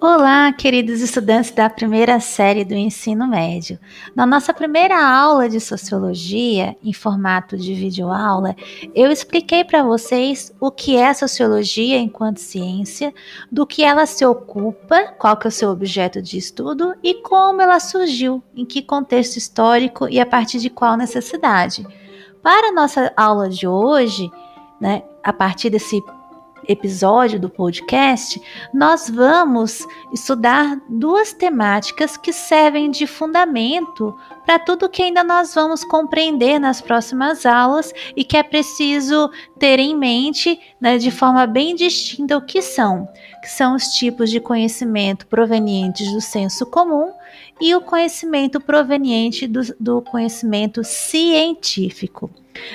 Olá, queridos estudantes da primeira série do ensino médio. Na nossa primeira aula de sociologia, em formato de videoaula, eu expliquei para vocês o que é sociologia enquanto ciência, do que ela se ocupa, qual que é o seu objeto de estudo e como ela surgiu, em que contexto histórico e a partir de qual necessidade. Para a nossa aula de hoje, né, a partir desse episódio do podcast, nós vamos estudar duas temáticas que servem de fundamento para tudo que ainda nós vamos compreender nas próximas aulas e que é preciso ter em mente né, de forma bem distinta o que são, que são os tipos de conhecimento provenientes do senso comum e o conhecimento proveniente do, do conhecimento científico.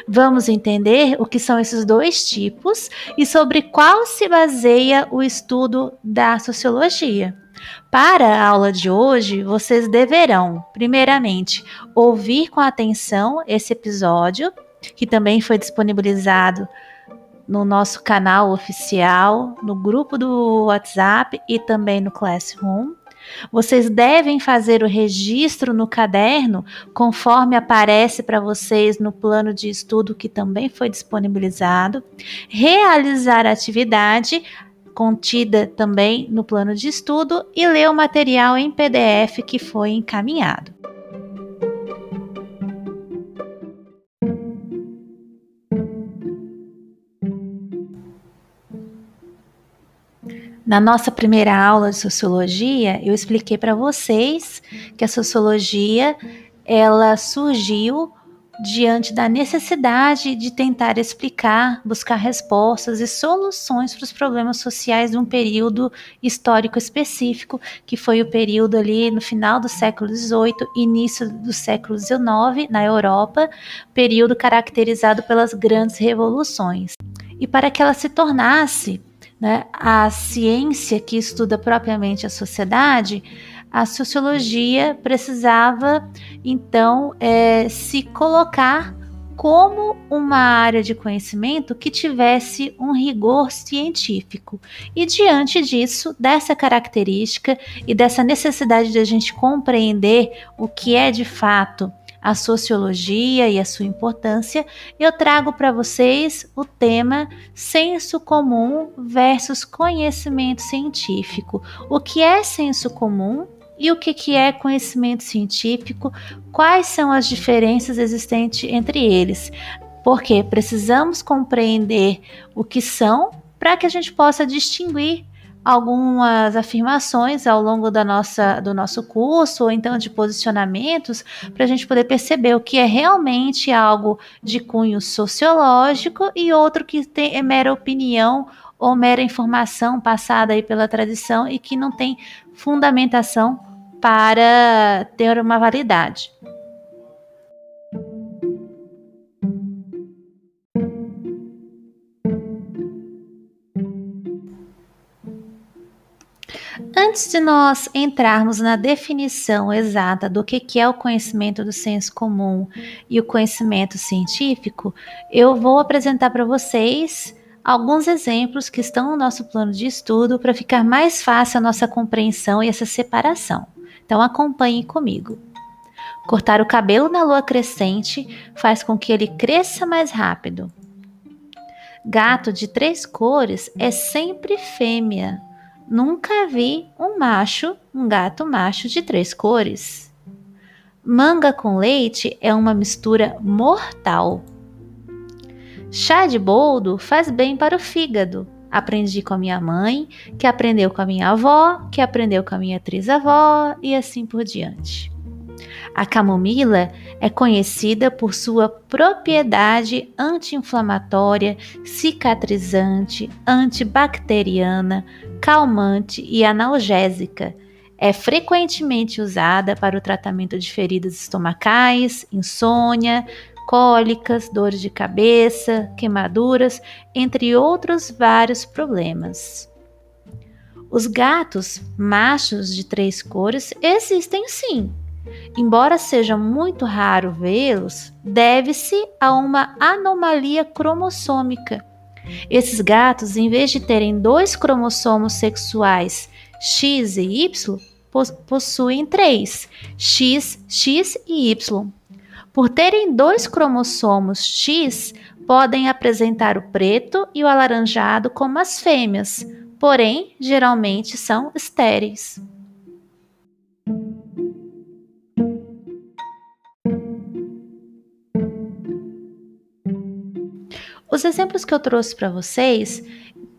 Vamos entender o que são esses dois tipos e sobre qual se baseia o estudo da sociologia. Para a aula de hoje, vocês deverão, primeiramente, ouvir com atenção esse episódio, que também foi disponibilizado no nosso canal oficial, no grupo do WhatsApp e também no Classroom. Vocês devem fazer o registro no caderno conforme aparece para vocês no plano de estudo que também foi disponibilizado, realizar a atividade contida também no plano de estudo e ler o material em PDF que foi encaminhado. Na nossa primeira aula de sociologia, eu expliquei para vocês que a sociologia ela surgiu diante da necessidade de tentar explicar, buscar respostas e soluções para os problemas sociais de um período histórico específico, que foi o período ali no final do século XVIII, início do século XIX na Europa, período caracterizado pelas grandes revoluções. E para que ela se tornasse né, a ciência que estuda propriamente a sociedade, a sociologia precisava então é, se colocar como uma área de conhecimento que tivesse um rigor científico. E diante disso, dessa característica e dessa necessidade de a gente compreender o que é de fato a sociologia e a sua importância, eu trago para vocês o tema senso comum versus conhecimento científico. O que é senso comum e o que, que é conhecimento científico, quais são as diferenças existentes entre eles. Porque precisamos compreender o que são para que a gente possa distinguir algumas afirmações ao longo da nossa, do nosso curso, ou então de posicionamentos, para a gente poder perceber o que é realmente algo de cunho sociológico e outro que tem, é mera opinião ou mera informação passada aí pela tradição e que não tem fundamentação para ter uma validade. Antes de nós entrarmos na definição exata do que é o conhecimento do senso comum e o conhecimento científico, eu vou apresentar para vocês alguns exemplos que estão no nosso plano de estudo para ficar mais fácil a nossa compreensão e essa separação. Então acompanhe comigo. Cortar o cabelo na lua crescente faz com que ele cresça mais rápido. Gato de três cores é sempre fêmea, Nunca vi um macho, um gato macho de três cores. Manga com leite é uma mistura mortal. Chá de boldo faz bem para o fígado. Aprendi com a minha mãe, que aprendeu com a minha avó, que aprendeu com a minha trisavó e assim por diante. A camomila é conhecida por sua propriedade anti-inflamatória, cicatrizante, antibacteriana, calmante e analgésica. É frequentemente usada para o tratamento de feridas estomacais, insônia, cólicas, dores de cabeça, queimaduras, entre outros vários problemas. Os gatos machos de três cores existem sim, Embora seja muito raro vê-los, deve-se a uma anomalia cromossômica. Esses gatos, em vez de terem dois cromossomos sexuais X e Y possuem três: X, X e Y. Por terem dois cromossomos X, podem apresentar o preto e o alaranjado como as fêmeas, porém, geralmente são estéreis. Os exemplos que eu trouxe para vocês,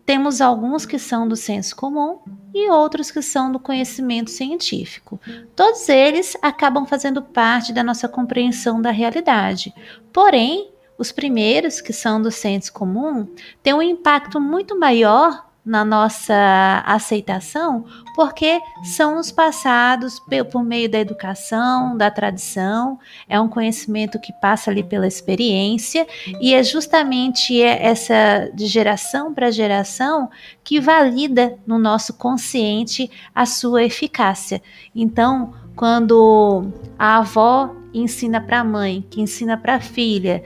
temos alguns que são do senso comum e outros que são do conhecimento científico. Todos eles acabam fazendo parte da nossa compreensão da realidade. Porém, os primeiros, que são do senso comum, têm um impacto muito maior na nossa aceitação, porque são os passados por meio da educação, da tradição, é um conhecimento que passa ali pela experiência e é justamente essa de geração para geração que valida no nosso consciente a sua eficácia. Então, quando a avó ensina para a mãe, que ensina para a filha,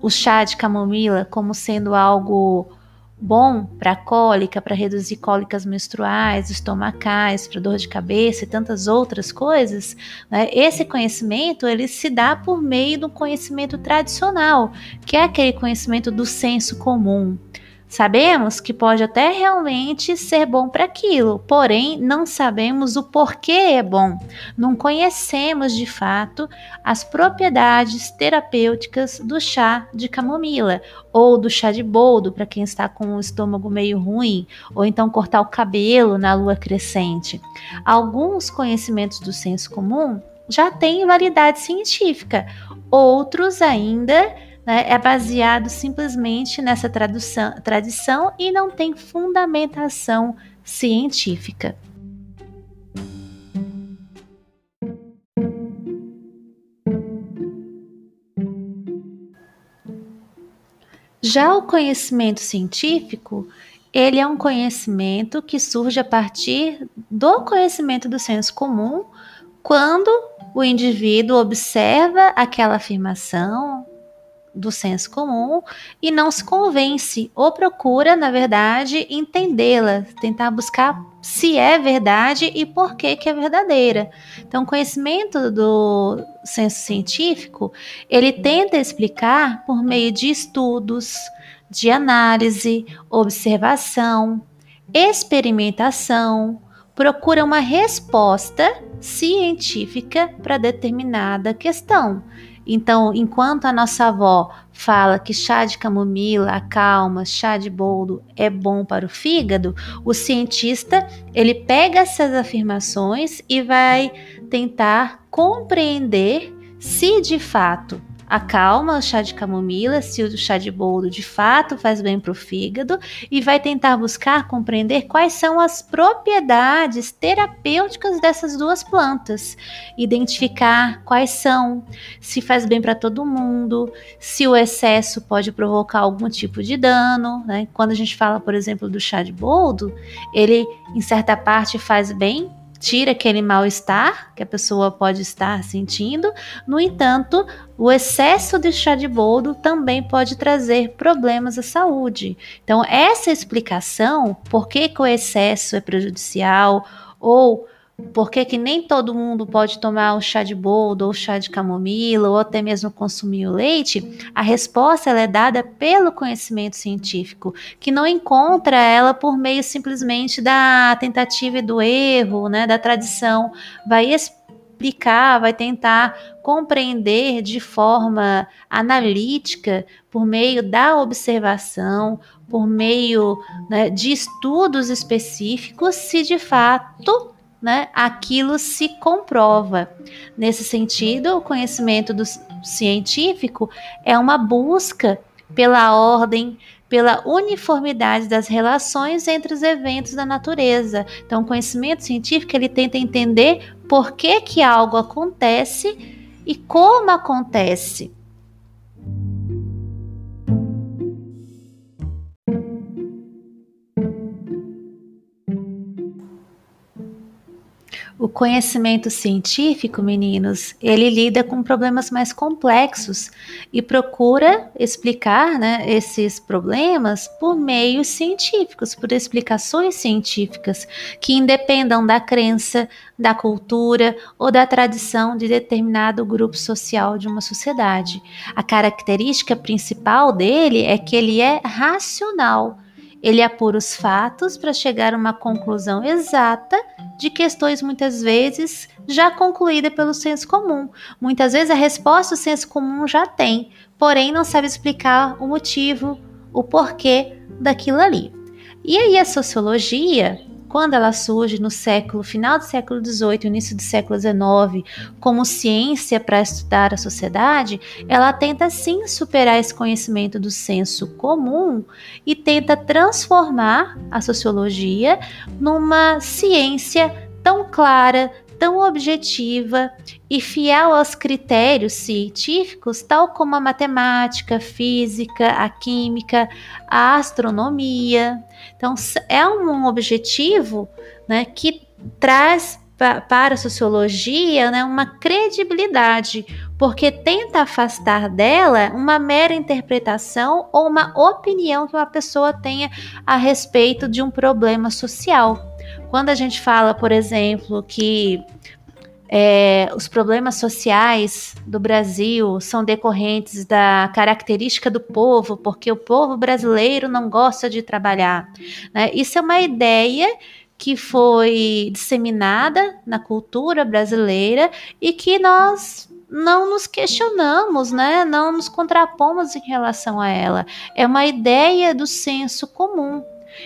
o chá de camomila como sendo algo bom para cólica, para reduzir cólicas menstruais, estomacais, para dor de cabeça e tantas outras coisas, né? esse conhecimento ele se dá por meio do conhecimento tradicional, que é aquele conhecimento do senso comum. Sabemos que pode até realmente ser bom para aquilo, porém não sabemos o porquê é bom. Não conhecemos de fato as propriedades terapêuticas do chá de camomila ou do chá de boldo para quem está com o estômago meio ruim, ou então cortar o cabelo na lua crescente. Alguns conhecimentos do senso comum já têm validade científica, outros ainda né, é baseado simplesmente nessa tradução, tradição e não tem fundamentação científica. Já o conhecimento científico, ele é um conhecimento que surge a partir do conhecimento do senso comum, quando o indivíduo observa aquela afirmação, do senso comum e não se convence ou procura, na verdade, entendê-la, tentar buscar se é verdade e por que que é verdadeira. Então, o conhecimento do senso científico, ele tenta explicar por meio de estudos, de análise, observação, experimentação, procura uma resposta científica para determinada questão. Então, enquanto a nossa avó fala que chá de camomila acalma, chá de boldo é bom para o fígado, o cientista ele pega essas afirmações e vai tentar compreender se de fato acalma o chá de camomila, se o chá de boldo de fato faz bem para o fígado e vai tentar buscar compreender quais são as propriedades terapêuticas dessas duas plantas, identificar quais são, se faz bem para todo mundo, se o excesso pode provocar algum tipo de dano, né? Quando a gente fala, por exemplo, do chá de boldo, ele em certa parte faz bem tira aquele mal-estar que a pessoa pode estar sentindo. No entanto, o excesso de chá de boldo também pode trazer problemas à saúde. Então, essa explicação, por que, que o excesso é prejudicial ou por que, que nem todo mundo pode tomar o chá de boldo ou chá de camomila ou até mesmo consumir o leite? A resposta é dada pelo conhecimento científico, que não encontra ela por meio simplesmente da tentativa e do erro, né, da tradição. Vai explicar, vai tentar compreender de forma analítica, por meio da observação, por meio né, de estudos específicos, se de fato né, aquilo se comprova. Nesse sentido, o conhecimento do científico é uma busca pela ordem, pela uniformidade das relações entre os eventos da natureza. Então, o conhecimento científico ele tenta entender por que, que algo acontece e como acontece. O conhecimento científico, meninos, ele lida com problemas mais complexos e procura explicar né, esses problemas por meios científicos, por explicações científicas que independam da crença, da cultura ou da tradição de determinado grupo social de uma sociedade. A característica principal dele é que ele é racional ele apura os fatos para chegar a uma conclusão exata de questões muitas vezes já concluída pelo senso comum. Muitas vezes a resposta o senso comum já tem, porém não sabe explicar o motivo, o porquê daquilo ali. E aí a sociologia quando ela surge no século final do século XVIII, início do século XIX, como ciência para estudar a sociedade, ela tenta sim superar esse conhecimento do senso comum e tenta transformar a sociologia numa ciência tão clara, tão objetiva e fiel aos critérios científicos, tal como a matemática, a física, a química, a astronomia. Então, é um objetivo né, que traz para a sociologia né, uma credibilidade, porque tenta afastar dela uma mera interpretação ou uma opinião que uma pessoa tenha a respeito de um problema social. Quando a gente fala, por exemplo, que é, os problemas sociais do Brasil são decorrentes da característica do povo, porque o povo brasileiro não gosta de trabalhar. Né? Isso é uma ideia que foi disseminada na cultura brasileira e que nós não nos questionamos, né? Não nos contrapomos em relação a ela. É uma ideia do senso comum.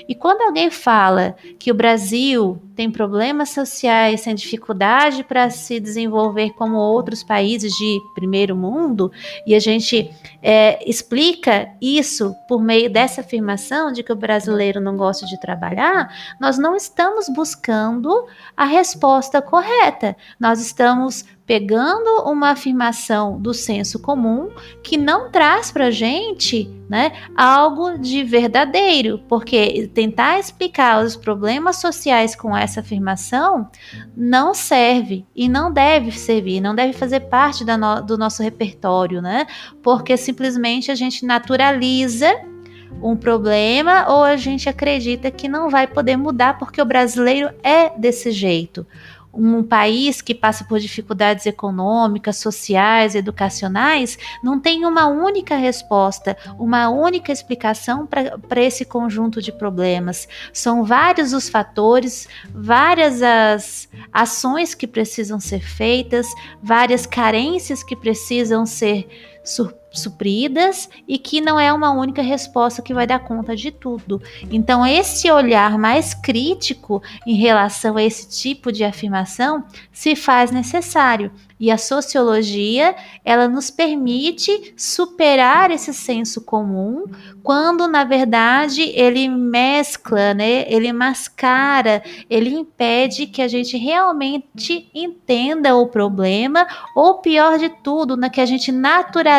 E quando alguém fala que o Brasil tem problemas sociais, tem dificuldade para se desenvolver como outros países de primeiro mundo, e a gente é, explica isso por meio dessa afirmação de que o brasileiro não gosta de trabalhar, nós não estamos buscando a resposta correta, nós estamos pegando uma afirmação do senso comum que não traz para gente né, algo de verdadeiro, porque tentar explicar os problemas sociais com essa afirmação não serve e não deve servir, não deve fazer parte no, do nosso repertório, né? Porque simplesmente a gente naturaliza um problema ou a gente acredita que não vai poder mudar porque o brasileiro é desse jeito um país que passa por dificuldades econômicas, sociais, educacionais, não tem uma única resposta, uma única explicação para esse conjunto de problemas. São vários os fatores, várias as ações que precisam ser feitas, várias carências que precisam ser supridas e que não é uma única resposta que vai dar conta de tudo. Então, esse olhar mais crítico em relação a esse tipo de afirmação se faz necessário. E a sociologia, ela nos permite superar esse senso comum, quando na verdade ele mescla, né? Ele mascara, ele impede que a gente realmente entenda o problema, ou pior de tudo, na que a gente naturalize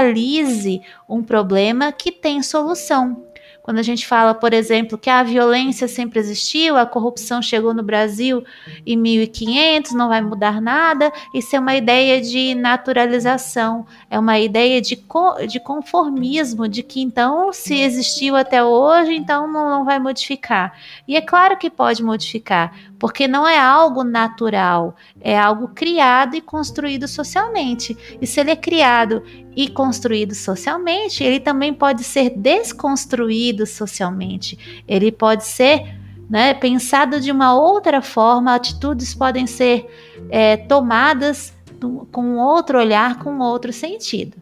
um problema que tem solução. Quando a gente fala, por exemplo, que a violência sempre existiu, a corrupção chegou no Brasil em 1500, não vai mudar nada, isso é uma ideia de naturalização, é uma ideia de, co de conformismo, de que então, se existiu até hoje, então não, não vai modificar. E é claro que pode modificar, porque não é algo natural, é algo criado e construído socialmente. E se ele é criado e construído socialmente, ele também pode ser desconstruído socialmente. Ele pode ser né, pensado de uma outra forma, atitudes podem ser é, tomadas com outro olhar, com outro sentido.